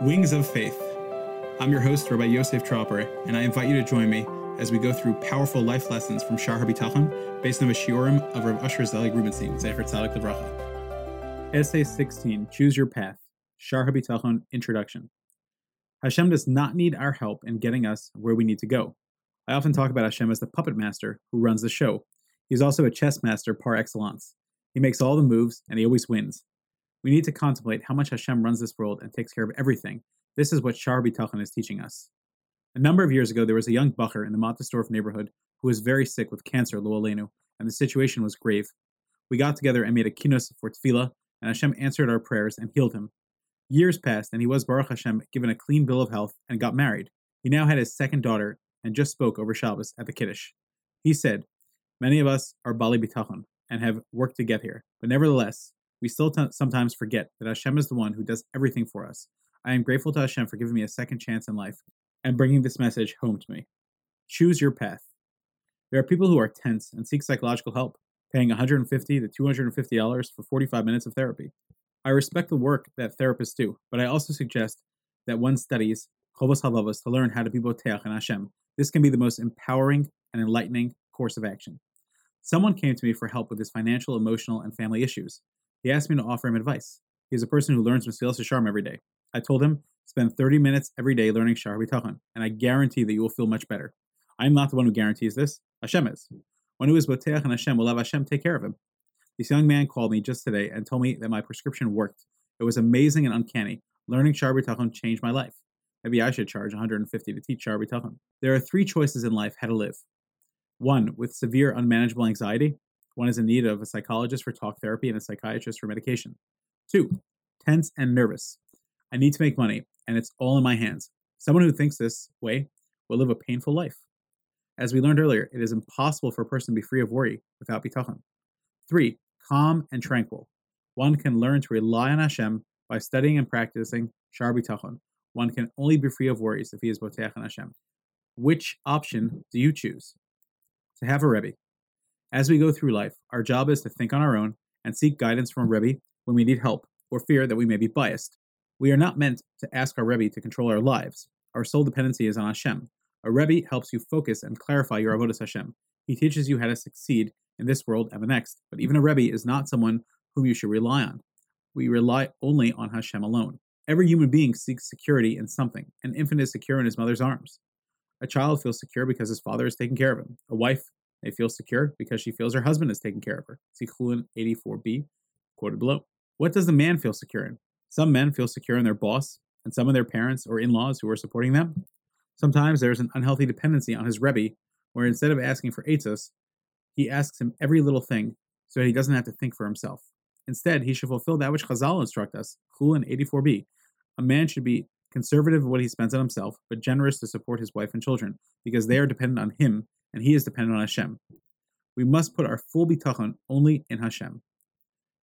Wings of Faith. I'm your host, Rabbi Yosef Tropper, and I invite you to join me as we go through powerful life lessons from Shar HaBitachon based on the shiurim of Rav Usher Zelig Rubenstein, Zecher Tzadik Levracha. Essay 16, Choose Your Path, Shar HaBitachon Introduction. Hashem does not need our help in getting us where we need to go. I often talk about Hashem as the puppet master who runs the show. He's also a chess master par excellence. He makes all the moves, and he always wins. We need to contemplate how much Hashem runs this world and takes care of everything. This is what Shar Bitachon is teaching us. A number of years ago, there was a young bacher in the Mattersdorf neighborhood who was very sick with cancer, lo aleinu, and the situation was grave. We got together and made a kinos for tefillah, and Hashem answered our prayers and healed him. Years passed, and he was Baruch Hashem given a clean bill of health and got married. He now had his second daughter and just spoke over Shabbos at the Kiddush. He said, Many of us are Baalei Bitachon and have worked to get here, but nevertheless, we still t- sometimes forget that Hashem is the one who does everything for us. I am grateful to Hashem for giving me a second chance in life and bringing this message home to me. Choose your path. There are people who are tense and seek psychological help, paying $150 to $250 for 45 minutes of therapy. I respect the work that therapists do, but I also suggest that one studies Chovos Halevavos to learn how to be Boteach and Hashem. This can be the most empowering and enlightening course of action. Someone came to me for help with his financial, emotional, and family issues. He asked me to offer him advice. He is a person who learns from Mesilas Yesharim every day. I told him, spend 30 minutes every day learning Shar Bitachon, and I guarantee that you will feel much better. I am not the one who guarantees this. Hashem is. One who is Boteach and Hashem will have Hashem take care of him. This young man called me just today and told me that my prescription worked. It was amazing and uncanny. Learning Shar Bitachon changed my life. Maybe I should charge 150 to teach Shar Bitachon. There are three choices in life how to live. One, with severe unmanageable anxiety, one is in need of a psychologist for talk therapy and a psychiatrist for medication. Two, tense and nervous. I need to make money, and it's all in my hands. Someone who thinks this way will live a painful life. As we learned earlier, it is impossible for a person to be free of worry without bitachon. Three, calm and tranquil. One can learn to rely on Hashem by studying and practicing shar bitachon. One can only be free of worries if he is boteach and Hashem. Which option do you choose? To have a Rebbe. As we go through life, our job is to think on our own and seek guidance from a Rebbe when we need help or fear that we may be biased. We are not meant to ask our Rebbe to control our lives. Our sole dependency is on Hashem. A Rebbe helps you focus and clarify your avodas Hashem. He teaches you how to succeed in this world and the next. But even a Rebbe is not someone whom you should rely on. We rely only on Hashem alone. Every human being seeks security in something. An infant is secure in his mother's arms. A child feels secure because his father is taking care of him. A wife they feel secure because she feels her husband is taking care of her. See Chulin 84b, quoted below. What does the man feel secure in? Some men feel secure in their boss and some of their parents or in laws who are supporting them. Sometimes there's an unhealthy dependency on his Rebbe, where instead of asking for Eitzos, he asks him every little thing so he doesn't have to think for himself. Instead, he should fulfill that which Chazal instruct us, Chulin 84b. A man should be conservative of what he spends on himself, but generous to support his wife and children, because they are dependent on him and he is dependent on Hashem. We must put our full bitachon only in Hashem.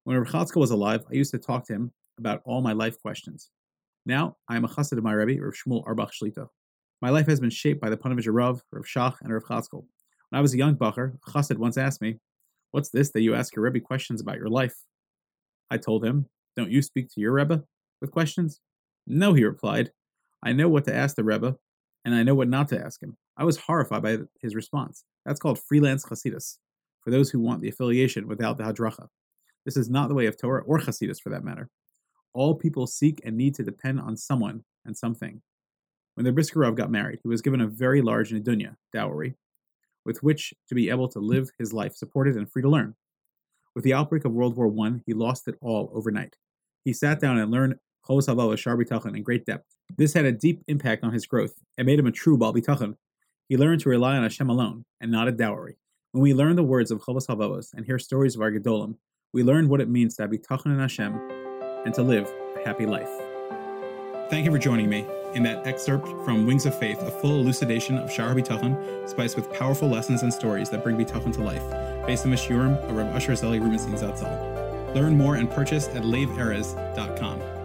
When Chatzkel was alive, I used to talk to him about all my life questions. Now, I am a chassid of my Rebbe, Rav Shmuel Auerbach Shlita. My life has been shaped by the Panovich Rav, Rav Shach, and Rav Chatzkel. When I was a young bacher, a chassid once asked me, What's this that you ask your Rebbe questions about your life? I told him, Don't you speak to your Rebbe with questions? No, he replied. I know what to ask the Rebbe, and I know what not to ask him. I was horrified by his response. That's called freelance Hasidus, for those who want the affiliation without the Hadracha. This is not the way of Torah or Hasidus for that matter. All people seek and need to depend on someone and something. When the Brisker Rav got married, he was given a very large nedunya, dowry, with which to be able to live his life supported and free to learn. With the outbreak of World War I, he lost it all overnight. He sat down and learned Chovos Halevavos Shar in great depth. This had a deep impact on his growth and made him a true Baal Bitachon, he learned to rely on Hashem alone and not a dowry. When we learn the words of Chovos Halevavos and hear stories of our Gedolim, we learn what it means to have bitachon in Hashem and to live a happy life. Thank you for joining me in that excerpt from Wings of Faith, a full elucidation of Shar Bitachon, spiced with powerful lessons and stories that bring bitachon to life, based on the shiurim of Rav Usher Zelig Rubenstein Zatzal. Learn more and purchase at laveerez.com.